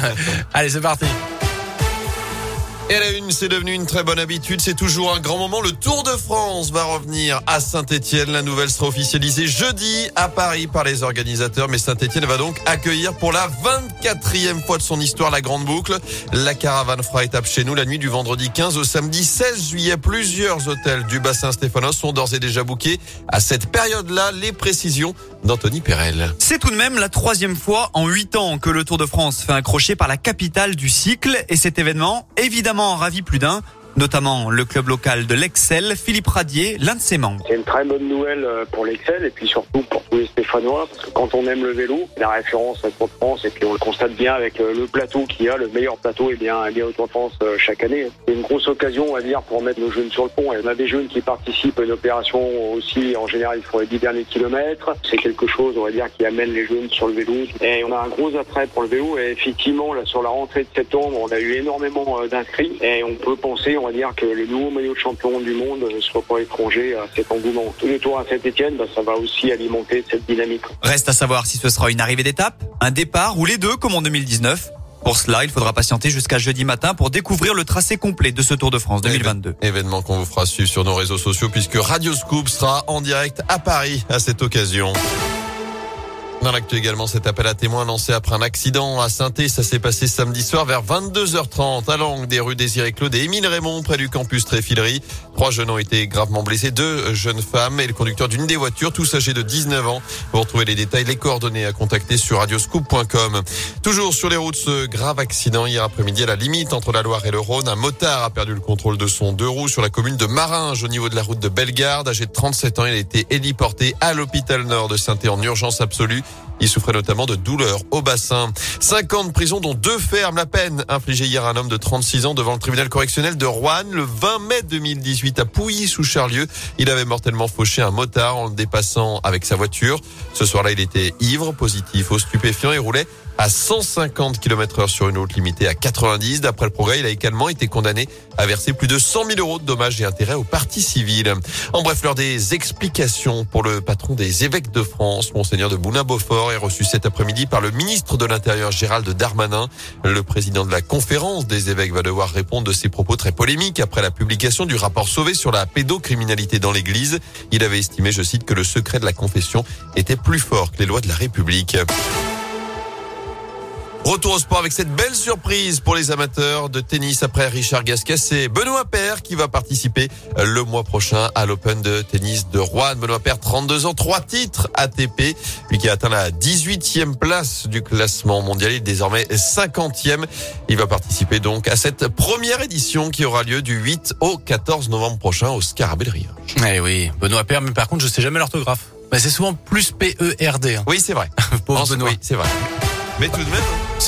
Allez, c'est parti. Et la une, c'est devenu une très bonne habitude. C'est toujours un grand moment. Le Tour de France va revenir à Saint-Etienne. La nouvelle sera officialisée jeudi à Paris par les organisateurs. Mais Saint-Etienne va donc accueillir pour la 24e fois de son histoire la grande boucle. La caravane fera étape chez nous la nuit du vendredi 15 au samedi 16 juillet. Plusieurs hôtels du bassin Stéphanos sont d'ores et déjà bookés. À cette période-là, les précisions d'Anthony Perel. C'est tout de même la troisième fois en huit ans que le Tour de France fait accrocher par la capitale du cycle. Et cet événement, évidemment, ravi plus d'un notamment le club local de l'Excel, Philippe Radier, l'un de ses membres. C'est une très bonne nouvelle euh, pour l'Excel et puis surtout pour tous les Stéphanois, parce que quand on aime le vélo, la référence à Tour de France, et puis on le constate bien avec euh, le plateau qu'il y a, le meilleur plateau est bien, bien au Tour de France euh, chaque année. C'est une grosse occasion, on va dire, pour mettre nos jeunes sur le pont. Et on a des jeunes qui participent à une opération aussi, en général, ils font les 10 derniers kilomètres. C'est quelque chose, on va dire, qui amène les jeunes sur le vélo. Et on a un gros attrait pour le vélo. Et effectivement, là, sur la rentrée de septembre, on a eu énormément d'inscrits. Et on peut penser, va dire, que le nouveau maillot de champion du monde soit pas étranger à cet engouement. Tous les tours à Saint-Etienne, bah, ça va aussi alimenter cette dynamique. Reste à savoir si ce sera une arrivée d'étape, un départ ou les deux comme en 2019. Pour cela, il faudra patienter jusqu'à jeudi matin pour découvrir le tracé complet de ce Tour de France 2022. Événement qu'on vous fera suivre sur nos réseaux sociaux puisque Radio Scoop sera en direct à Paris à cette occasion. Dans l'actu également, cet appel à témoins lancé après un accident à saint Ça s'est passé samedi soir vers 22h30 à l'angle des rues Désiré Claude et Émile Raymond près du campus Tréfilerie. Trois jeunes ont été gravement blessés, deux jeunes femmes et le conducteur d'une des voitures, tous âgés de 19 ans. Pour retrouver les détails, les coordonnées à contacter sur radioscoop.com. Toujours sur les routes, ce grave accident hier après-midi à la limite entre la Loire et le Rhône. Un motard a perdu le contrôle de son deux roues sur la commune de Maringe au niveau de la route de Bellegarde. Âgé de 37 ans, il a été héliporté à l'hôpital nord de saint en urgence absolue. Il souffrait notamment de douleurs au bassin. Cinq ans de prison dont deux fermes la peine infligée hier à un homme de 36 ans devant le tribunal correctionnel de Rouen le 20 mai 2018 à Pouilly sous Charlieu. Il avait mortellement fauché un motard en le dépassant avec sa voiture. Ce soir-là, il était ivre, positif au stupéfiant et roulait à 150 km heure sur une route limitée à 90. D'après le progrès, il a également été condamné à verser plus de 100 000 euros de dommages et intérêts aux parties civiles. En bref, lors des explications pour le patron des évêques de France, Monseigneur de Boulin-Beaufort, est reçu cet après-midi par le ministre de l'Intérieur Gérald Darmanin. Le président de la conférence des évêques va devoir répondre de ses propos très polémiques après la publication du rapport Sauvé sur la pédocriminalité dans l'église. Il avait estimé, je cite, que le secret de la confession était plus fort que les lois de la République. Retour au sport avec cette belle surprise pour les amateurs de tennis après Richard Gasquet. C'est Benoît Père qui va participer le mois prochain à l'Open de tennis de Rouen. Benoît Père, 32 ans, trois titres ATP. Lui qui a atteint la 18e place du classement mondial. Il est désormais 50e. Il va participer donc à cette première édition qui aura lieu du 8 au 14 novembre prochain au Scarabée de Eh oui, Benoît Père, mais par contre, je sais jamais l'orthographe. c'est souvent plus P-E-R-D. Hein. Oui, c'est vrai. Pauvre Benoît. Oui, c'est vrai. Mais tout de même,